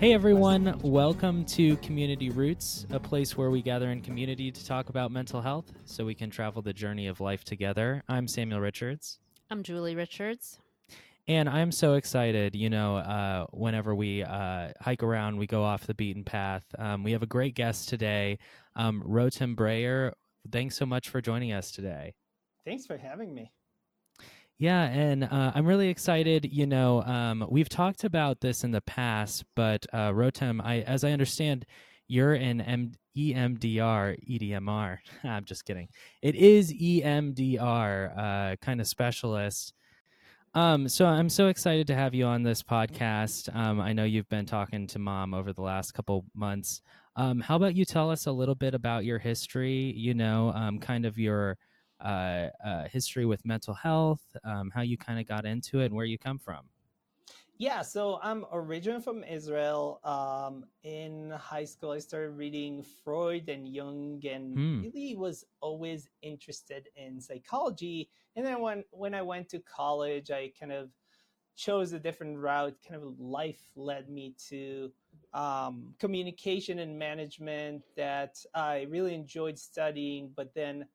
that'd be fun. Hey everyone, welcome to Community Routes, a place where we gather in community to talk about mental health so we can travel the journey of life together. I'm Samuel Richards. I'm Julie Richards. And I'm so excited. You know, uh, whenever we uh, hike around, we go off the beaten path. Um, we have a great guest today, um, Rotem Brayer. Thanks so much for joining us today. Thanks for having me. Yeah, and uh, I'm really excited. You know, um, we've talked about this in the past, but uh, Rotem, I, as I understand, you're an M- EMDR, EDMR. I'm just kidding. It is EMDR uh, kind of specialist. Um, so I'm so excited to have you on this podcast. Um, I know you've been talking to mom over the last couple months. Um, how about you tell us a little bit about your history? You know, um, kind of your uh, uh, history with mental health, um, how you kind of got into it, and where you come from. Yeah, so I'm originally from Israel. Um, in high school, I started reading Freud and Jung, and Hmm. really was always interested in psychology. And then when when I went to college, I kind of chose a different route. Kind of life led me to um, communication and management that I really enjoyed studying, but then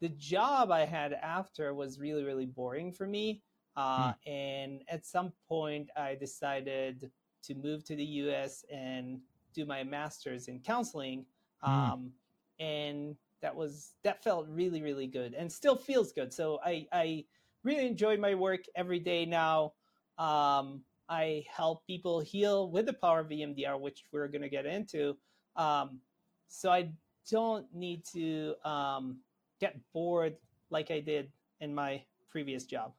the job I had after was really, really boring for me. Uh, And at some point, I decided to move to the US and do my master's in counseling. Hmm. Um, and that was that felt really, really good and still feels good. So I, I really enjoy my work every day now. Um, I help people heal with the power of EMDR, which we're going to get into. Um, so I don't need to um, get bored like I did in my previous job.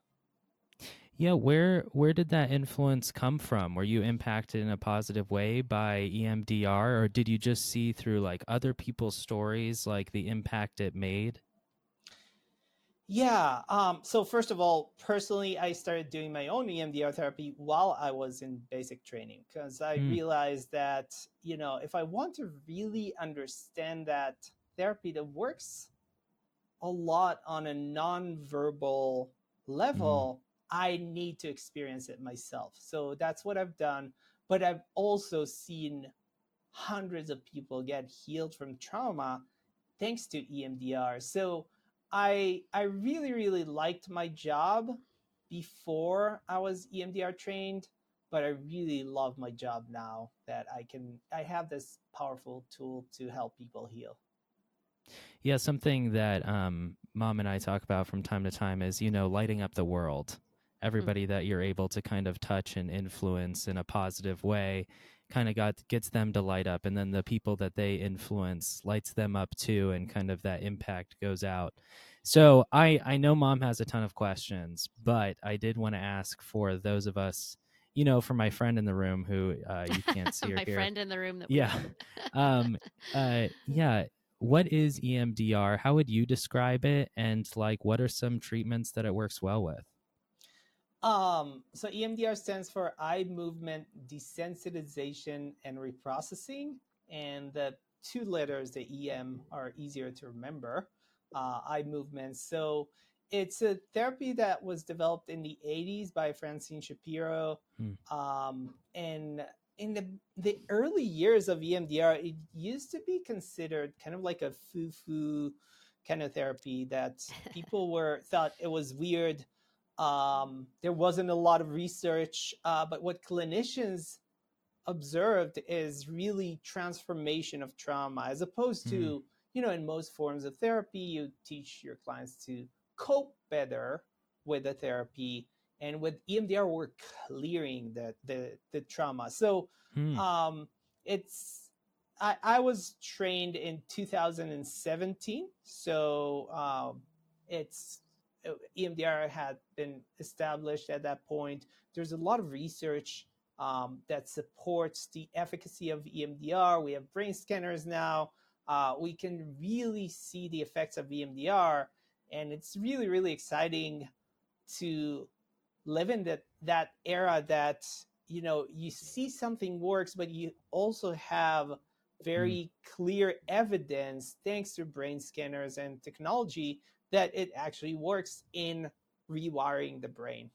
Yeah, where where did that influence come from? Were you impacted in a positive way by EMDR, or did you just see through like other people's stories, like the impact it made? Yeah. Um, so first of all, personally, I started doing my own EMDR therapy while I was in basic training because I Hmm. realized that you know if I want to really understand that therapy that works a lot on a non-verbal level, mm-hmm. I need to experience it myself. So that's what I've done. But I've also seen hundreds of people get healed from trauma thanks to EMDR. So I I really really liked my job before I was EMDR trained, but I really love my job now that I can I have this powerful tool to help people heal. Yeah, something that um, mom and I talk about from time to time is you know lighting up the world. Everybody that you're able to kind of touch and influence in a positive way, kind of got gets them to light up, and then the people that they influence lights them up too, and kind of that impact goes out. So I I know mom has a ton of questions, but I did want to ask for those of us, you know, for my friend in the room who uh, you can't see her My friend in the room that Yeah. um uh yeah what is emdr how would you describe it and like what are some treatments that it works well with Um, so EMDR stands for eye movement desensitization and reprocessing, and the two letters, the EM, are easier to remember. Uh, eye movement. So it's a therapy that was developed in the 80s by Francine Shapiro, Hmm. um, and in the the early years of EMDR, it used to be considered kind of like a foo-foo kind of therapy that people were thought it was weird um, there wasn't a lot of research, uh, but what clinicians observed is really transformation of trauma, as opposed to, you know, in most forms of therapy, you teach your clients to cope better with the therapy. And with EMDR, we're clearing the, the, the trauma. So Hmm. um, it's I, I was trained in 2017, so um, it's uh, EMDR had been established at that point. There's a lot of research um, that supports the efficacy of EMDR. We have brain scanners now. Uh, we can really see the effects of EMDR, and it's really, really exciting to live in that that era that you know you see something works, but you also have very clear evidence, thanks to brain scanners and technology, that it actually works in rewiring the brain.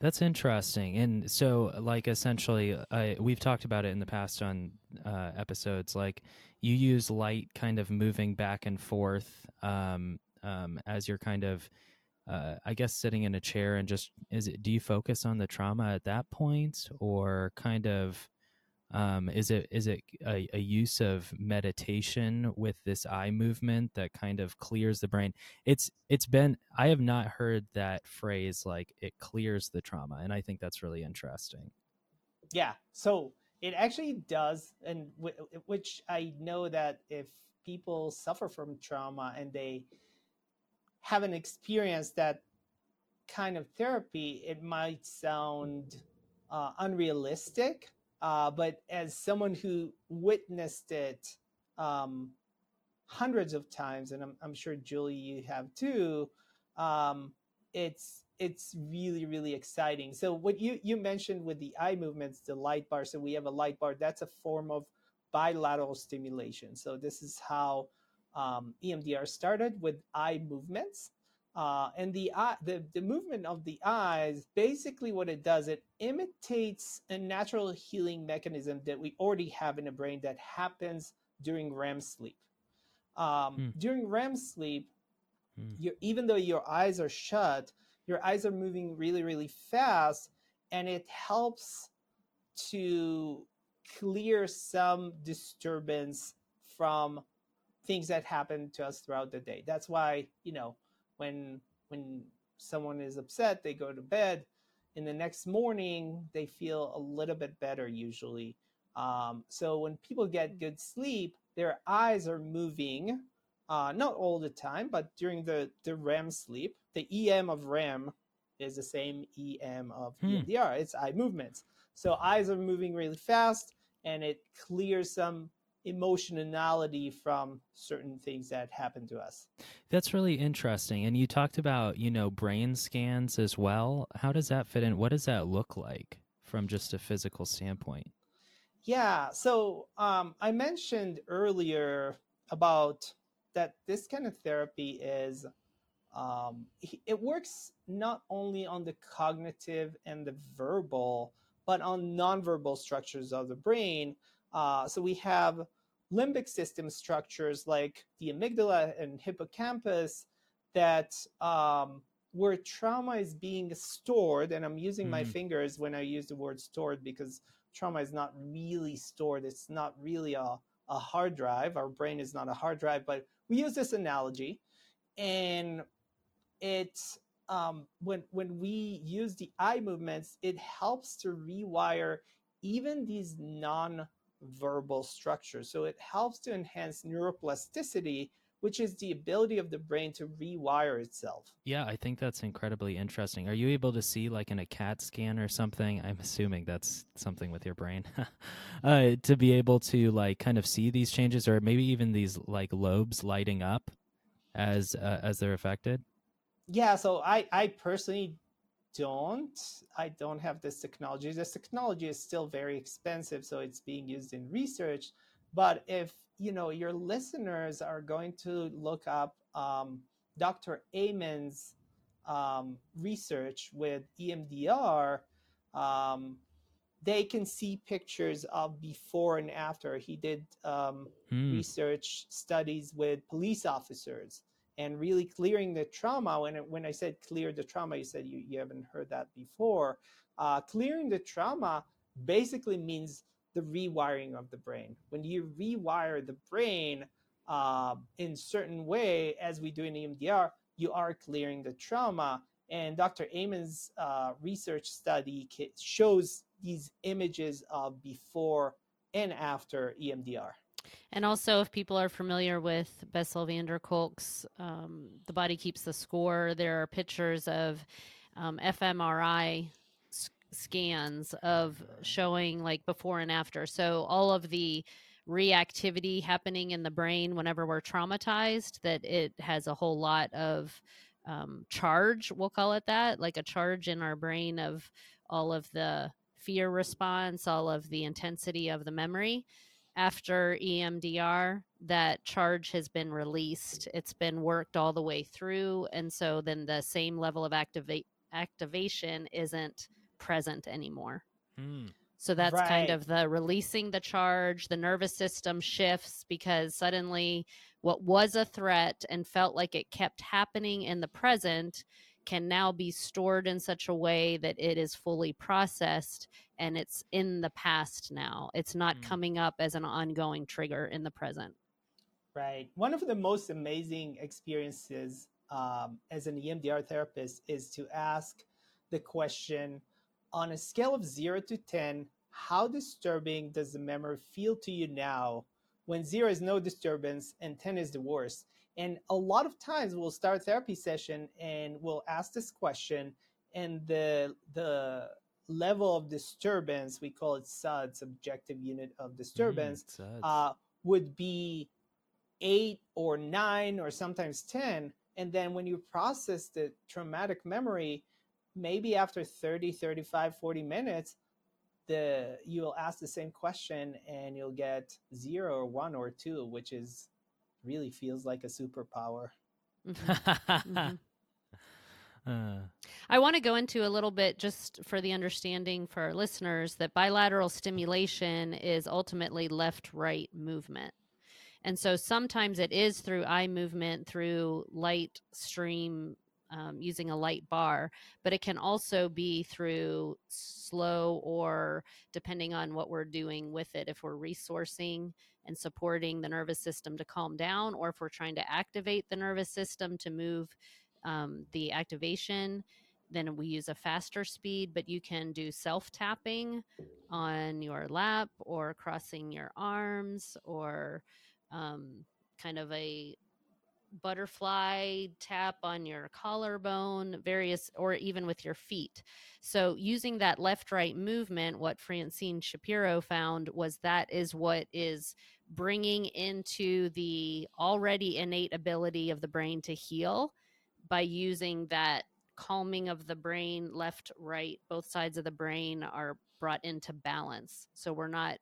That's interesting. And so, like, essentially, I, we've talked about it in the past on uh, episodes. Like, you use light kind of moving back and forth um, um, as you're kind of, uh, I guess, sitting in a chair and just, is it, do you focus on the trauma at that point or kind of, um, is it is it a, a, use of meditation with this eye movement that kind of clears the brain? It's it's been I have not heard that phrase like it clears the trauma, and I think that's really interesting. Yeah, so it actually does, and w- which I know that if people suffer from trauma and they haven't experienced that kind of therapy, it might sound uh, unrealistic uh, but as someone who witnessed it um, hundreds of times, and I'm, I'm, sure Julie you have too, um, it's it's really really exciting. So what you you mentioned with the eye movements, the light bar. So we have a light bar. That's a form of bilateral stimulation. So this is how um, EMDR started with eye movements. Uh, and the, eye, the the movement of the eyes, basically, what it does, it imitates a natural healing mechanism that we already have in the brain that happens during REM sleep. Um, hmm. During REM sleep, hmm. even though your eyes are shut, your eyes are moving really, really fast, and it helps to clear some disturbance from things that happen to us throughout the day. That's why, you know, when when someone is upset, they go to bed. In the next morning, they feel a little bit better usually. Um, so when people get good sleep, their eyes are moving, uh, not all the time, but during the, the REM sleep, the EM of REM is the same EM of hmm. EMDR. It's eye movements. So eyes are moving really fast and it clears some emotionality from certain things that happen to us. That's really interesting. And you talked about, you know, brain scans as well. How does that fit in? What does that look like from just a physical standpoint? Yeah. So um, I mentioned earlier about that this kind of therapy is um, it works not only on the cognitive and the verbal, but on nonverbal structures of the brain uh, so we have limbic system structures like the amygdala and hippocampus that um, where trauma is being stored, and I'm using mm. my fingers when I use the word stored because trauma is not really stored. It's not really a, a hard drive. Our brain is not a hard drive, but we use this analogy. And it's um, when when we use the eye movements, it helps to rewire even these non verbal structure. So it helps to enhance neuroplasticity, which is the ability of the brain to rewire itself. Yeah, I think that's incredibly interesting. Are you able to see, like in a CAT scan or something? I'm assuming that's something with your brain uh, to be able to like kind of see these changes, or maybe even these like lobes lighting up as uh, as they're affected. Yeah, so I I personally don't. I don't have this technology. This technology is still very expensive, so it's being used in research. But if you know your listeners are going to look up um, Dr. Amen's um, research with EMDR, um, they can see pictures of before and after. He did um, hmm. research studies with police officers and really clearing the trauma. When, when I said clear the trauma, you said you, you haven't heard that before. Uh, clearing the trauma basically means the rewiring of the brain. When you rewire the brain uh, in certain way, as we do in EMDR, you are clearing the trauma. And Dr. Amen's uh, research study shows these images of before and after EMDR. And also, if people are familiar with Bessel van der Kolk's um, The Body Keeps the Score, there are pictures of um, fMRI scans of showing like before and after. So, all of the reactivity happening in the brain whenever we're traumatized, that it has a whole lot of um, charge, we'll call it that, like a charge in our brain of all of the fear response, all of the intensity of the memory after EMDR, that charge has been released. It's been worked all the way through. And so then the same level of activate activation isn't present anymore. Hmm. So that's kind of the releasing the charge, the nervous system shifts because suddenly what was a threat and felt like it kept happening in the present can now be stored in such a way that it is fully processed and it's in the past now. It's not Mm. coming up as an ongoing trigger in the present. Right. One of the most amazing experiences um, as an EMDR therapist is to ask the question on a scale of zero to 10, how disturbing does the memory feel to you now when zero is no disturbance and 10 is the worst? And a lot of times we'll start a therapy session and we'll ask this question, and the, the level of disturbance, we call it SUD, subjective unit of disturbance, Mm, uh, would be eight or nine or sometimes 10. And then when you process the traumatic memory, maybe after 30, 35, 40 minutes, the you'll ask the same question and you'll get zero or one or two, which is really feels like a superpower. Mhm. Mhm. Uh, I want to go into a little bit just for the understanding for our listeners that bilateral stimulation is ultimately left right movement. And so sometimes it is through eye movement, through light stream, um, using a light bar, but it can also be through slow or depending on what we're doing with it, if we're resourcing and supporting the nervous system to calm down, or if we're trying to activate the nervous system to move um, the activation then we use a faster speed but you can do self tapping on your lap or crossing your arms or um, kind of a butterfly tap on your collarbone various or even with your feet. So using that left right movement what francine shapiro found was that is what is bringing into the already innate ability of the brain to heal by using that calming of the brain left right both sides of the brain are brought into balance. So we're not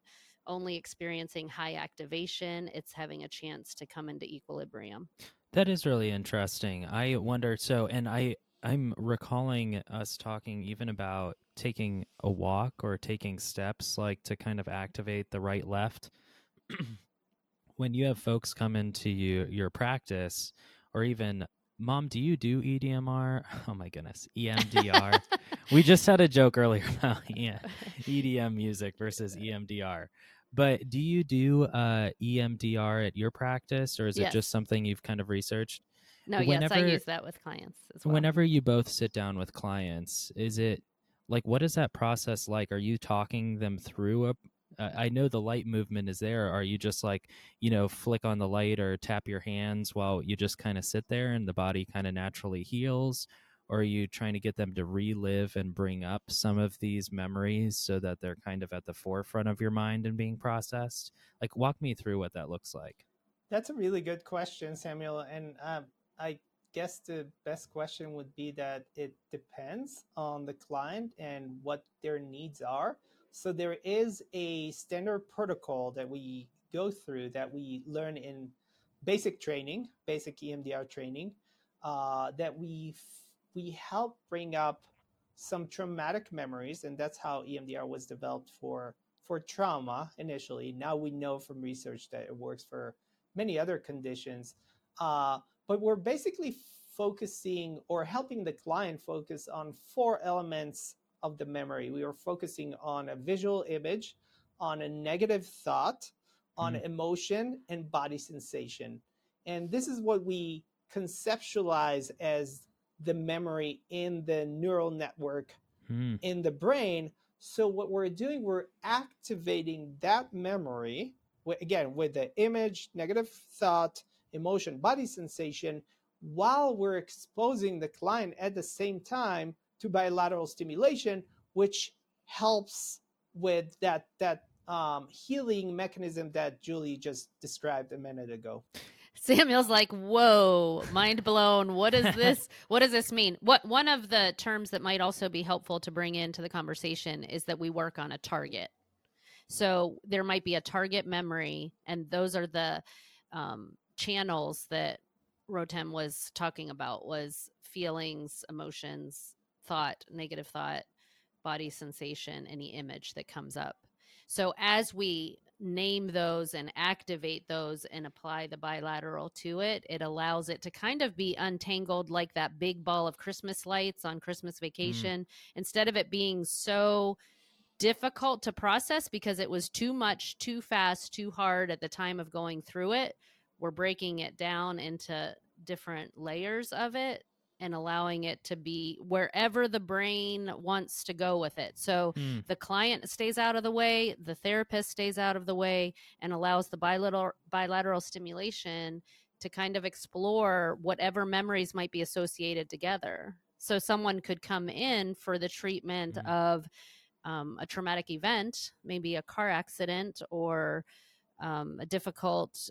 only experiencing high activation it's having a chance to come into equilibrium That is really interesting. I wonder so and I I'm recalling us talking even about taking a walk or taking steps like to kind of activate the right left. when you have folks come into you your practice or even mom do you do EDMR? Oh my goodness, EMDR. we just had a joke earlier about yeah, EDM music versus EMDR. But do you do uh, EMDR at your practice, or is it just something you've kind of researched? no yes i use that with clients as well Whenever you both sit down with clients, is it like what is that process like? Are you talking them through a? Uh, I know the light movement is there. Are you just like you know flick on the light or tap your hands while you just kind of sit there and the body kind of naturally heals? Or are you trying to get them to relive and bring up some of these memories so that they're kind of at the forefront of your mind and being processed? Like, walk me through what that looks like. That's a really good question, Samuel. And um, I guess the best question would be that it depends on the client and what their needs are. So there is a standard protocol that we go through that we learn in basic training, basic EMDR training, uh, that we we help bring up some traumatic memories, and that's how EMDR was developed for for trauma initially. Now we know from research that it works for many other conditions. Uh, but we're basically focusing or helping the client focus on four elements of the memory. We are focusing on a visual image, on a negative thought, on Mm. emotion, and body sensation. And this is what we conceptualize as the memory in the neural network Hmm. in the brain. So what we're doing, we're activating that memory again with the image, negative thought, emotion, body sensation, while we're exposing the client at the same time to bilateral stimulation, which helps with that that um, healing mechanism that Julie just described a minute ago. Samuel's like, "Whoa, mind blown! What is this? what does this mean?" What one of the terms that might also be helpful to bring into the conversation is that we work on a target. So there might be a target memory, and those are the um, channels that Rotem was talking about: was feelings, emotions, thought, negative thought, body sensation, any image that comes up. So as we name those and activate those and apply the bilateral to it, it allows it to kind of be untangled like that big ball of Christmas lights on Christmas Mm. vacation. Instead of it being so difficult to process because it was too much, too fast, too hard at the time of going through it, we're breaking it down into different layers of it and allowing it to be wherever the brain wants to go with it. So Mm. the client stays out of the way, the therapist stays out of the way, and allows the bilateral bilateral stimulation to kind of explore whatever memories might be associated together. So someone could come in for the treatment Mhm. of um, a traumatic event, maybe a car accident or um, a difficult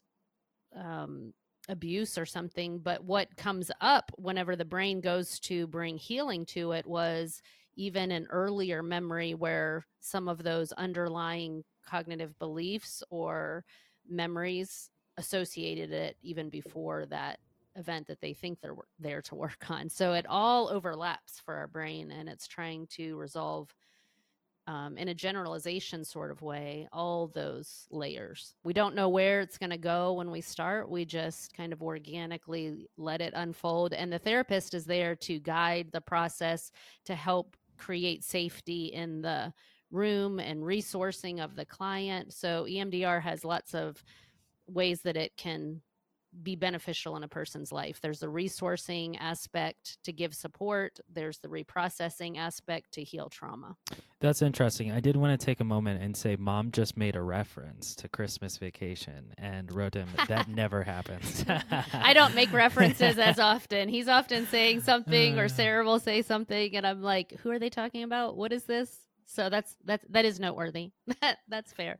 um, abuse or something. But what comes up whenever the brain goes to bring healing to it was even an earlier memory where some of those underlying cognitive beliefs or memories associated it even before that event that they think they're there to work on. So it all overlaps for our brain and it's trying to resolve um, in a generalization sort of way all those layers. We don't know where it's going to go when we start. We just kind of organically let it unfold. And the therapist is there to guide the process to help create safety in the room and resourcing of the client. So EMDR has lots of ways that it can be beneficial in a person's life. There's the resourcing aspect to give support, there's the reprocessing aspect to heal trauma. That's interesting. I did want to take a moment and say, Mom just made a reference to Christmas Vacation and Rotem that never happens. I don't make references as often. He's often saying something, or Sarah will say something, and I'm like, "Who are they talking about? What is this?" So that's that's that is noteworthy. That that's fair.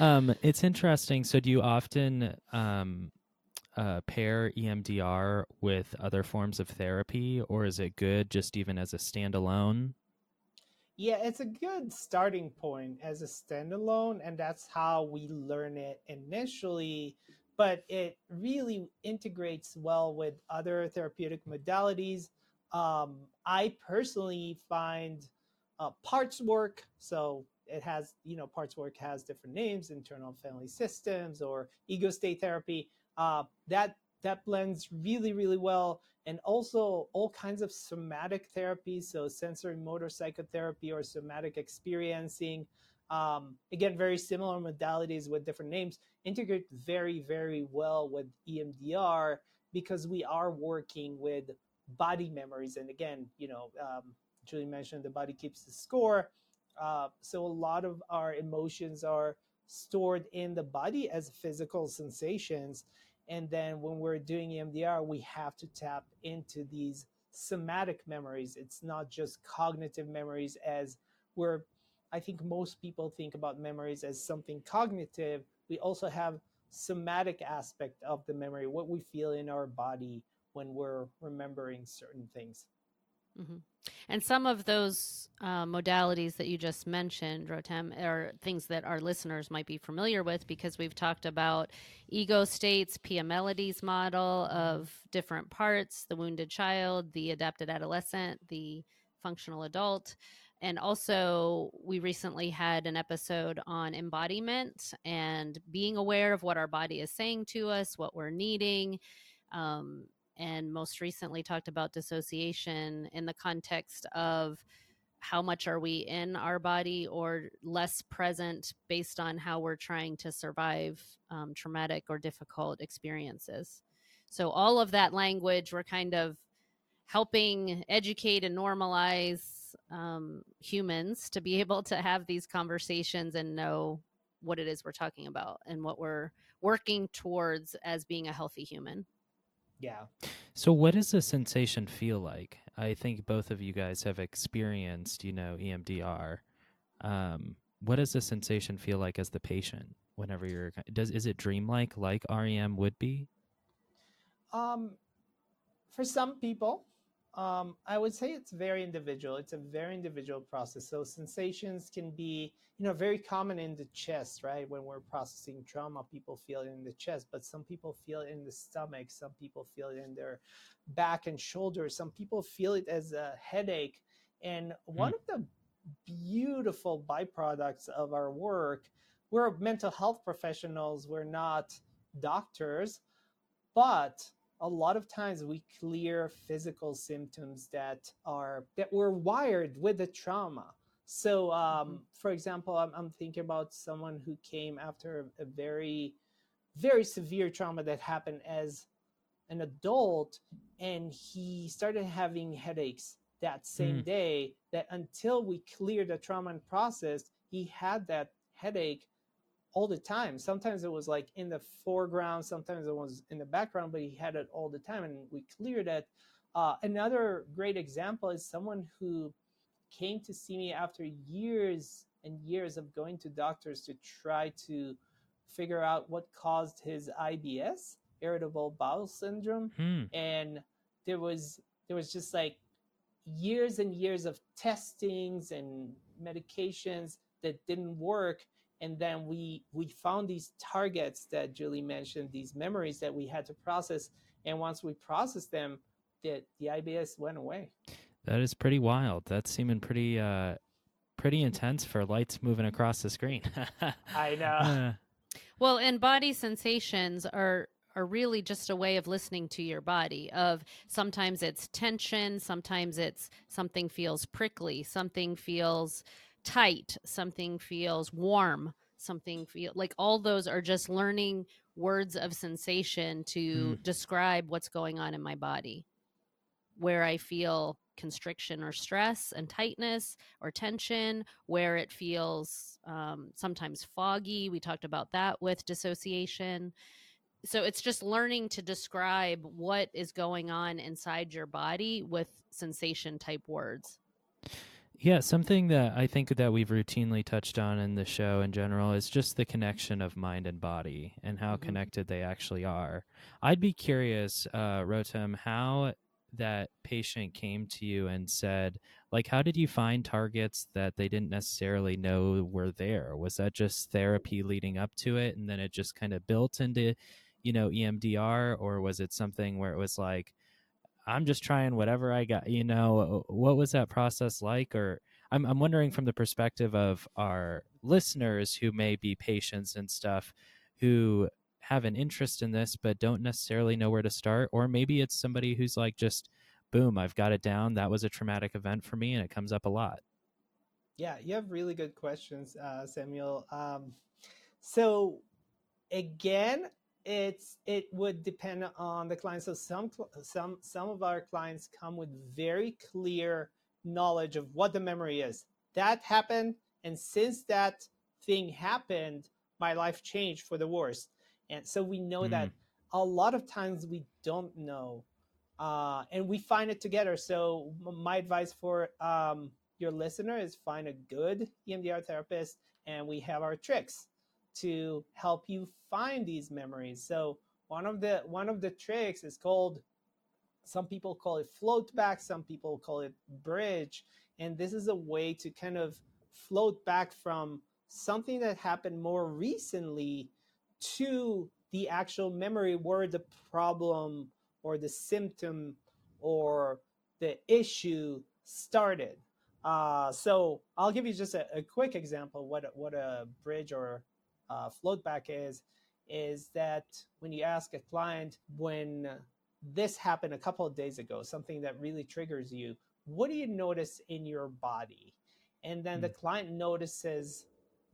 um, it's interesting. So, do you often um, uh, pair EMDR with other forms of therapy, or is it good just even as a standalone? Yeah, it's a good starting point as a standalone, and that's how we learn it initially. But it really integrates well with other therapeutic modalities. Um, I personally find uh, parts work, so it has, you know, parts work has different names, internal family systems or ego state therapy. Uh, that that blends really, really well and also all kinds of somatic therapies, so sensorimotor psychotherapy or somatic experiencing. Um, again, very similar modalities with different names integrate very, very well with EMDR because we are working with body memories. And again, you know, um, Julie mentioned the body keeps the score. Uh, so a lot of our emotions are stored in the body as physical sensations. And then when we're doing EMDR, we have to tap into these somatic memories. It's not just cognitive memories, as we're, I think most people think about memories as something cognitive. We also have somatic aspect of the memory, what we feel in our body when we're remembering certain things. Hmm And some of those uh, modalities that you just mentioned, Rotem, are things that our listeners might be familiar with because we've talked about ego states, Pia Mellody's model of different parts the wounded child, the adapted adolescent, the functional adult. And also, we recently had an episode on embodiment and being aware of what our body is saying to us, what we're needing. Um, and most recently talked about dissociation in the context of how much are we in our body or less present based on how we're trying to survive um, traumatic or difficult experiences. So, all of that language, we're kind of helping educate and normalize um, humans to be able to have these conversations and know what it is we're talking about and what we're working towards as being a healthy human. Yeah. So, what does the sensation feel like? I think both of you guys have experienced, you know, EMDR. Um, what does the sensation feel like as the patient whenever you're? Does is it dreamlike like REM would be? Um, for some people, um, I would say it's very individual. It's a very individual process. So sensations can be, you know, very common in the chest, right? When we're processing trauma, people feel it in the chest, but some people feel it in the stomach. Some people feel it in their back and shoulders. Some people feel it as a headache. And one mm. of the beautiful byproducts of our work, we're mental health professionals, we're not doctors, but a lot of times we clear physical symptoms that are that were wired with the trauma so um, mm-hmm. for example I'm, I'm, thinking about someone who came after a, a, very very severe trauma that happened as an adult and he started having headaches that same mm. day that until we cleared the trauma and process he had that headache all the time. Sometimes it was like in the foreground, sometimes it was in the background, but he had it all the time, and we cleared it. Uh, another great example is someone who came to see me after years and years of going to doctors to try to figure out what caused his IBS, irritable bowel syndrome, hmm. and there was there was just like years and years of testings and medications that didn't work and then we we found these targets that Julie mentioned, these memories that we had to process, and once we processed them, the the IBS went away. That is pretty wild. That's seeming pretty uh pretty intense for lights moving across the screen. I know. well, and body sensations are are really just a way of listening to your body of sometimes it's tension sometimes it's something feels prickly something feels tight, something feels warm, something feel like all those are just learning words of sensation to mm. describe what's going on in my body. Where I feel constriction or stress and tightness or tension, where it feels um, sometimes foggy. We talked about that with dissociation. So it's just learning to describe what is going on inside your body with sensation type words. Yeah, something that I think that we've routinely touched on in the show in general is just the connection of mind and body and how mm-hmm. connected they actually are. I'd be curious, uh, Rotem, how that patient came to you and said, like, how did you find targets that they didn't necessarily know were there? Was that just therapy leading up to it and then it just kind of built into, you know, EMDR? Or was it something where it was like, I'm just trying whatever I got. You know, what was that process like? Or I'm I'm wondering from the perspective of our listeners who may be patients and stuff, who have an interest in this but don't necessarily know where to start, or maybe it's somebody who's like just, boom, I've got it down. That was a traumatic event for me, and it comes up a lot. Yeah, you have really good questions, uh, Samuel. Um, so again, it's it would depend on the client. So some some some of our clients come with very clear knowledge of what the memory is. That happened, and since that thing happened, my life changed for the worse. And so we know mm. that a lot of times we don't know, uh, and we find it together. So my advice for um, your listener is find a good EMDR therapist, and we have our tricks to help you find these memories. So one of the one of the tricks is called some people call it float back, some people call it bridge, and this is a way to kind of float back from something that happened more recently to the actual memory where the problem or the symptom or the issue started. Uh, so I'll give you just a, a quick example what what a bridge or uh, float back is is that when you ask a client when this happened a couple of days ago something that really triggers you what do you notice in your body and then mm. the hmm. client notices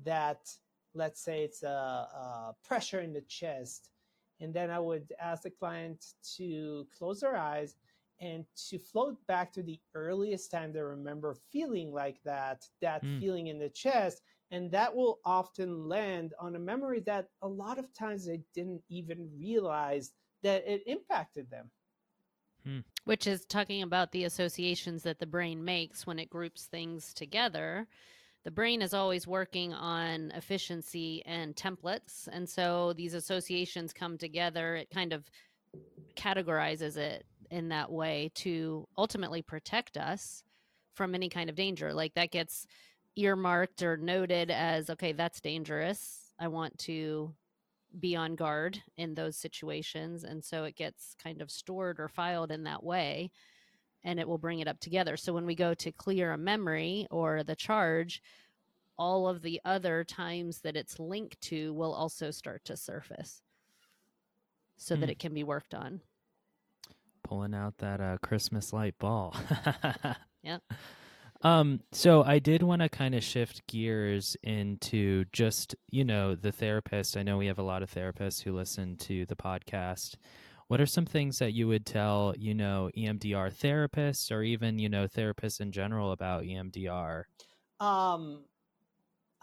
that let's say it's a, a, pressure in the chest and then i would ask the client to close their eyes and to float back to the earliest time they remember feeling like that that mm. feeling in the chest and that will often land on a memory that a lot of times they didn't even realize that it impacted them. Hmm. Which is talking about the associations that the brain makes when it groups things together. The brain is always working on efficiency and templates. And so these associations come together. It kind of categorizes it in that way to ultimately protect us from any kind of danger. Like that gets earmarked or noted as okay that's dangerous i want to be on guard in those situations and so it gets kind of stored or filed in that way and it will bring it up together. So when we go to clear a memory or the charge, all of the other times that it's linked to will also start to surface so that Hmm. it can be worked on. Pulling out that uh, Christmas light ball. Yep. Um, so I did want to kind of shift gears into just, you know, the therapist. I know we have a lot of therapists who listen to the podcast. What are some things that you would tell, you know, EMDR therapists or even, you know, therapists in general about EMDR? Um,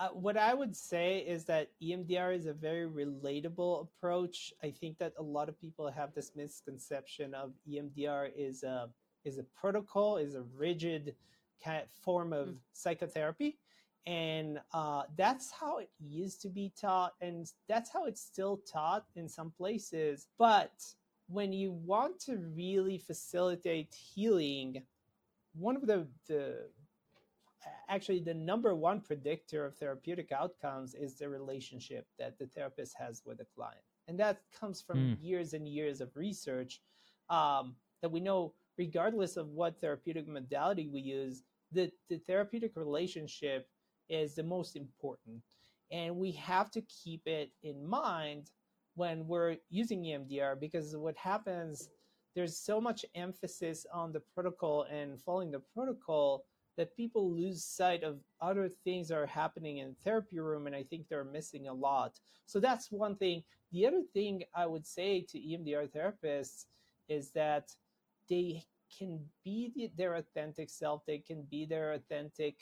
uh, what I would say is that EMDR is a very relatable approach. I think that a lot of people have this misconception of EMDR is a is a protocol, is a rigid kind of form of Mm. psychotherapy, and uh, that's how it used to be taught, and that's how it's still taught in some places. But when you want to really facilitate healing, one of the the actually the number one predictor of therapeutic outcomes is the relationship that the therapist has with the client and that comes from Mm. years and years of research um, that we know regardless of what therapeutic modality we use the, the therapeutic relationship is the most important and we have to keep it in mind when we're using emdr because what happens there's so much emphasis on the protocol and following the protocol that people lose sight of other things that are happening in the therapy room and i think they're missing a lot. So that's one thing. The other thing i would say to emdr therapists is that they can be the, their authentic self they can be their authentic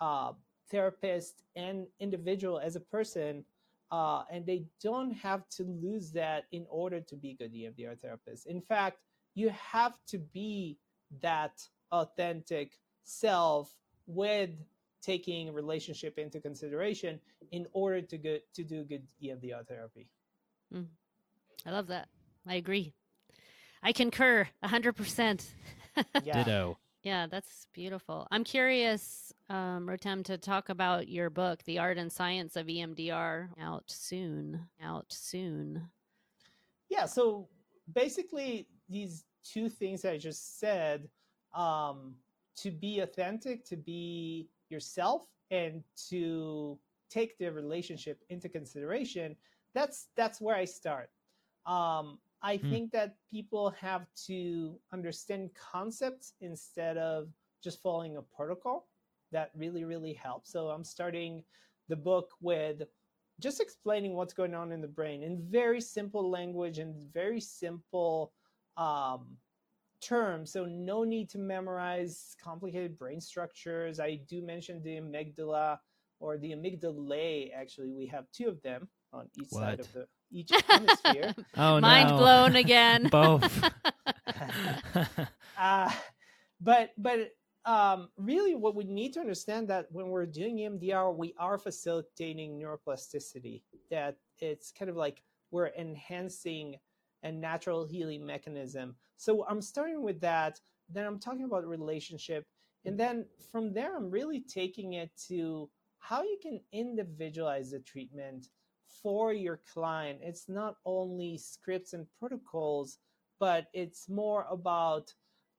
uh, therapist and individual as a person uh, and they don't have to lose that in order to be good emdr therapists. In fact you have to be that authentic self with taking relationship into consideration in order to get to do good EMDR therapy. I love that. I agree. I concur 100%. Yeah. Ditto. Yeah, that's beautiful. I'm curious, um, Rotem, to talk about your book, The Art and Science of EMDR, out soon. Out soon. Yeah, so basically these two things I just said, um, to be authentic, to be yourself, and to take the relationship into consideration, that's that's where I start. Um, I Hmm. think that people have to understand concepts instead of just following a protocol. That really, really helps. So I'm starting the book with just explaining what's going on in the brain in very simple language and very simple um, terms. So no need to memorize complicated brain structures. I do mention the amygdala or the amygdalae. Actually, we have two of them on each side of the each hemisphere. Oh, Mind no. blown again. Both. uh, but but um, really, what we need to understand that when we're doing EMDR, we are facilitating neuroplasticity. That it's kind of like we're enhancing a natural healing mechanism. So I'm starting with that. Then I'm talking about relationship, and then from there, I'm really taking it to how you can individualize the treatment for your client. It's not only scripts and protocols, but it's more about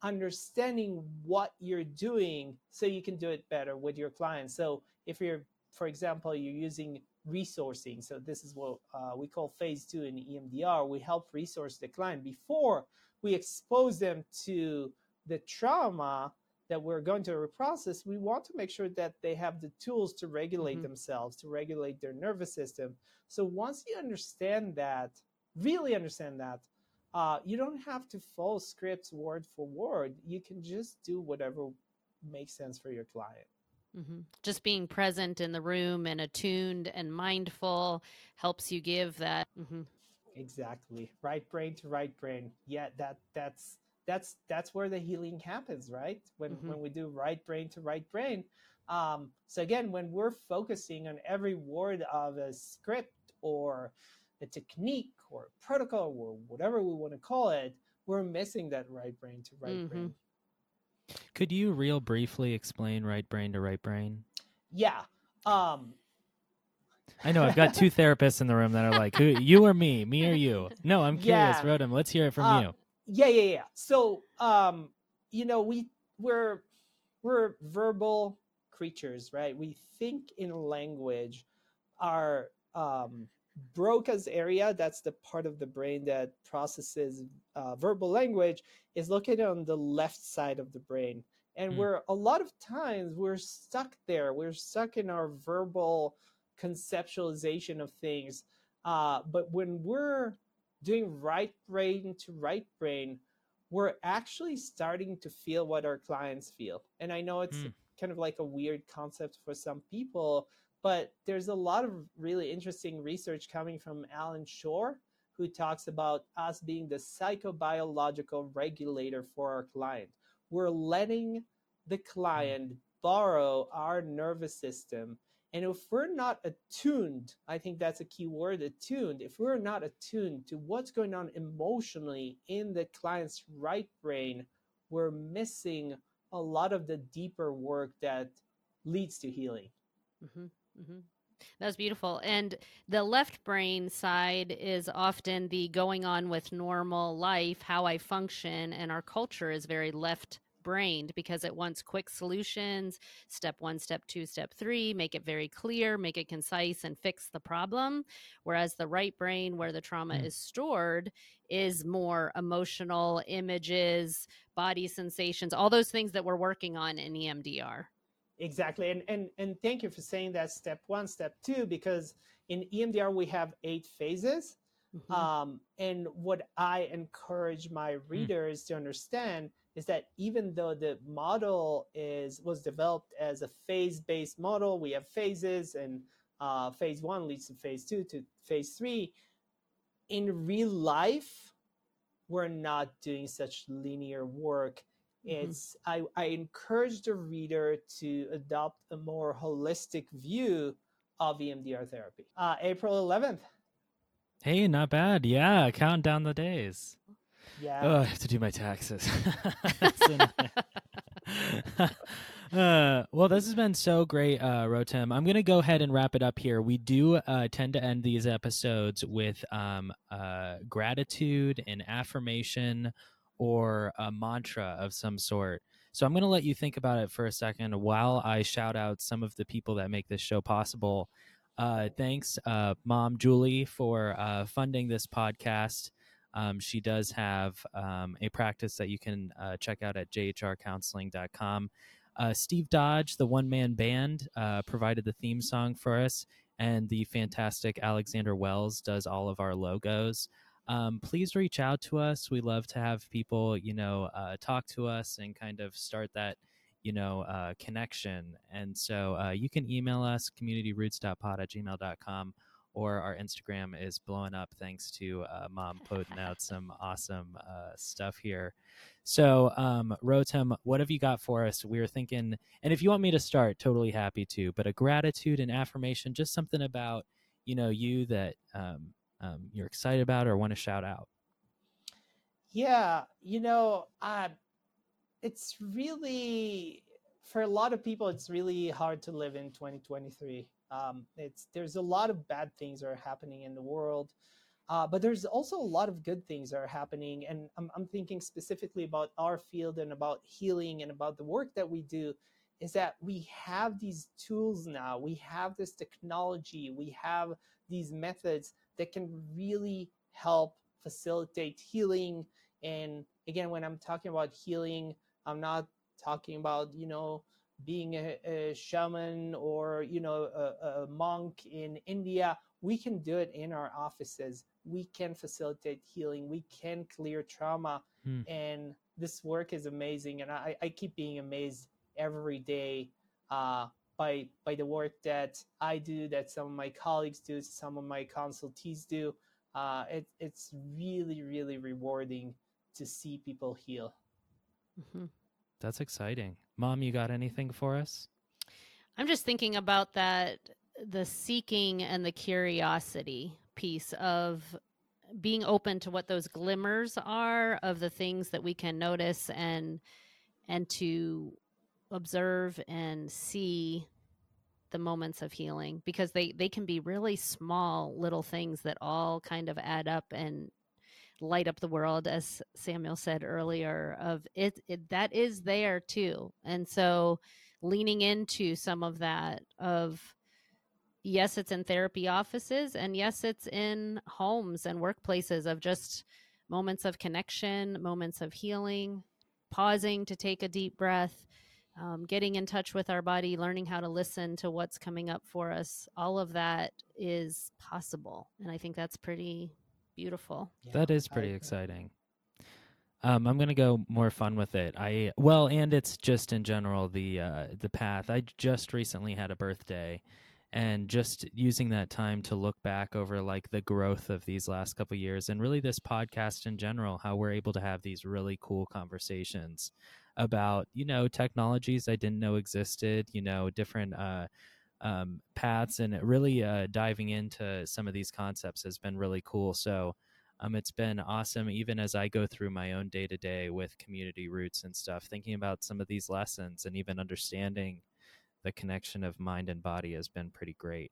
understanding what you're doing so you can do it better with your clients. So if you're, for example, you're using resourcing, so this is what uh, we call phase two in EMDR. We help resource the client before we expose them to the trauma that we're going to reprocess. We want to make sure that they have the tools to regulate Mhm. themselves, to regulate their nervous system. So once you understand that, really understand that, uh, you don't have to follow scripts word for word. You can just do whatever makes sense for your client. Hmm Just being present in the room and attuned and mindful helps you give that. Mm-hmm. Exactly. Right brain to right brain. Yeah, that that's that's that's where the healing happens, right? When Mhm. when we do right brain to right brain. Um, so again, when we're focusing on every word of a script or a technique or a protocol or whatever we want to call it, we're missing that right brain to right Mhm. brain. Could you real briefly explain right brain to right brain? Yeah. Um, I know I've got two therapists in the room that are like, "Who, you or me? Me or you?" No, I'm curious, Yeah. Rotem. Let's hear it from Uh, you. Yeah, yeah, yeah. So, um, you know we we're we're verbal creatures right we think in language our um, broca's area that's the part of the brain that processes uh, verbal language is located on the left side of the brain and mm. we're a lot of times we're stuck there we're stuck in our verbal conceptualization of things uh, but when we're doing right brain to right brain we're actually starting to feel what our clients feel and i know it's mm. kind of like a weird concept for some people but there's a lot of really interesting research coming from Allan Schore, who talks about us being the psychobiological regulator for our client. We're letting the client borrow our nervous system. And if we're not attuned, I think that's a key word attuned. If we're not attuned to what's going on emotionally in the client's right brain, we're missing a lot of the deeper work that leads to healing. Mm-hmm. Mm-hmm. That's beautiful. And the left brain side is often the going on with normal life, how I function, and our culture is very left brained because it wants quick solutions step one, step two, step three, make it very clear, make it concise, and fix the problem. Whereas the right brain, where the trauma mm. is stored, is more emotional images, body sensations, all those things that we're working on in EMDR. Exactly. And, and, and thank you for saying that step one, step two, because in EMDR, we have eight phases. Mm-hmm. Um, and what I encourage my mm. readers mm. to understand is that even though the model is was developed as a phase-based model, we have phases, and uh, phase one leads to phase two to phase three. In real life, we're not doing such linear work Mm-hmm. It's I, I encourage the reader to adopt a more holistic view of EMDR therapy. Uh, April 11th. Hey, not bad. Yeah, count down the days. Yeah. Oh, I have to do my taxes. uh, well, this has been so great, uh, Rotem. I'm going to go ahead and wrap it up here. We do uh, tend to end these episodes with um, uh, gratitude and affirmation or a mantra of some sort. So I'm going to let you think about it for a second while I shout out some of the people that make this show possible. Uh, thanks, uh, Mom Julie, for uh, funding this podcast. Um, she does have um, a practice that you can uh, check out at jhrcounseling.com. Uh, Steve Dodge, the one man band, uh, provided the theme song for us, and the fantastic Alexander Wells does all of our logos um, please reach out to us. We love to have people, you know, uh, talk to us and kind of start that, you know, uh, connection. And so uh, you can email us communityroutes.pod at gmail.com or our Instagram is blowing up thanks to uh, mom putting out some awesome uh, stuff here. So, um, Rotem, what have you got for us? We were thinking, and if you want me to start, totally happy to, but a gratitude and affirmation, just something about, you know, you that, um, um, you're excited about or want to shout out? Yeah, you know, uh, it's really for a lot of people, it's really hard to live in 2023. Um, it's there's a lot of bad things that are happening in the world, uh, but there's also a lot of good things that are happening. And I'm, I'm thinking specifically about our field and about healing and about the work that we do. Is that we have these tools now, we have this technology, we have these methods that can really help facilitate healing. And again, when I'm talking about healing, I'm not talking about, you know, being a, a shaman or, you know, a, a monk in India. We can do it in our offices. We can facilitate healing. We can clear trauma. Hmm. And this work is amazing. And I, I keep being amazed every day uh, by by the work that I do, that some of my colleagues do, some of my consultees do. Uh, it, it's really really rewarding to see people heal. Mm-hmm. That's exciting, Mom. You got anything for us? I'm just thinking about that the seeking and the curiosity piece of being open to what those glimmers are of the things that we can notice and and to observe and see the moments of healing because they they can be really small little things that all kind of add up and light up the world as samuel said earlier of it, it that is there too. And so leaning into some of that of yes it's in therapy offices and yes it's in homes and workplaces of just moments of connection moments of healing pausing to take a deep breath um, getting in touch with our body learning how to listen to what's coming up for us all of that is possible and i think that's pretty beautiful yeah, that is pretty exciting um, I'm gonna go more fun with it. I well, and it's just in general the uh, the path. I just recently had a birthday, and just using that time to look back over like the growth of these last couple years and really this podcast in general how we're able to have these really cool conversations about you know technologies i didn't know existed you know different uh, um, paths and really uh, diving into some of these concepts has been really cool so um, it's been awesome even as i go through my own day to day with community routes and stuff thinking about some of these lessons and even understanding the connection of mind and body has been pretty great.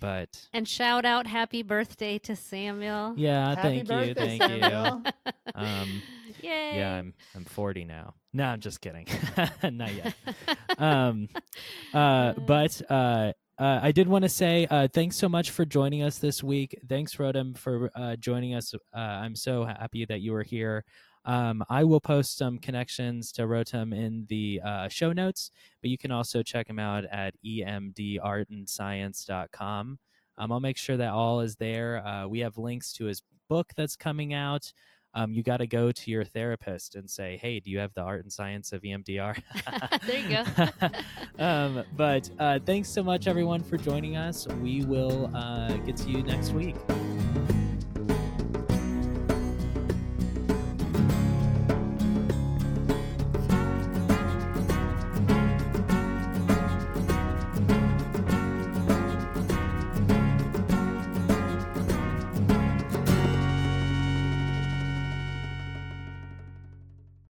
But and shout out happy birthday to Samuel. Yeah, happy thank birthday, you, thank Samuel. you. Um, Yay. Yeah, I'm I'm 40 now. No, I'm just kidding. Not yet. um, uh, but uh, uh, I did want to say uh, thanks so much for joining us this week. Thanks, Rotem, for uh, joining us. Uh, I'm so happy that you were here. Um, I will post some connections to Rotem in the uh, show notes, but you can also check him out at emdartandscience.com. Um, I'll make sure that all is there. Uh, we have links to his book that's coming out. Um, you got to go to your therapist and say, "Hey, do you have the art and science of EMDR?" there you go. um, but uh, thanks so much, everyone, for joining us. We will uh, get to you next week.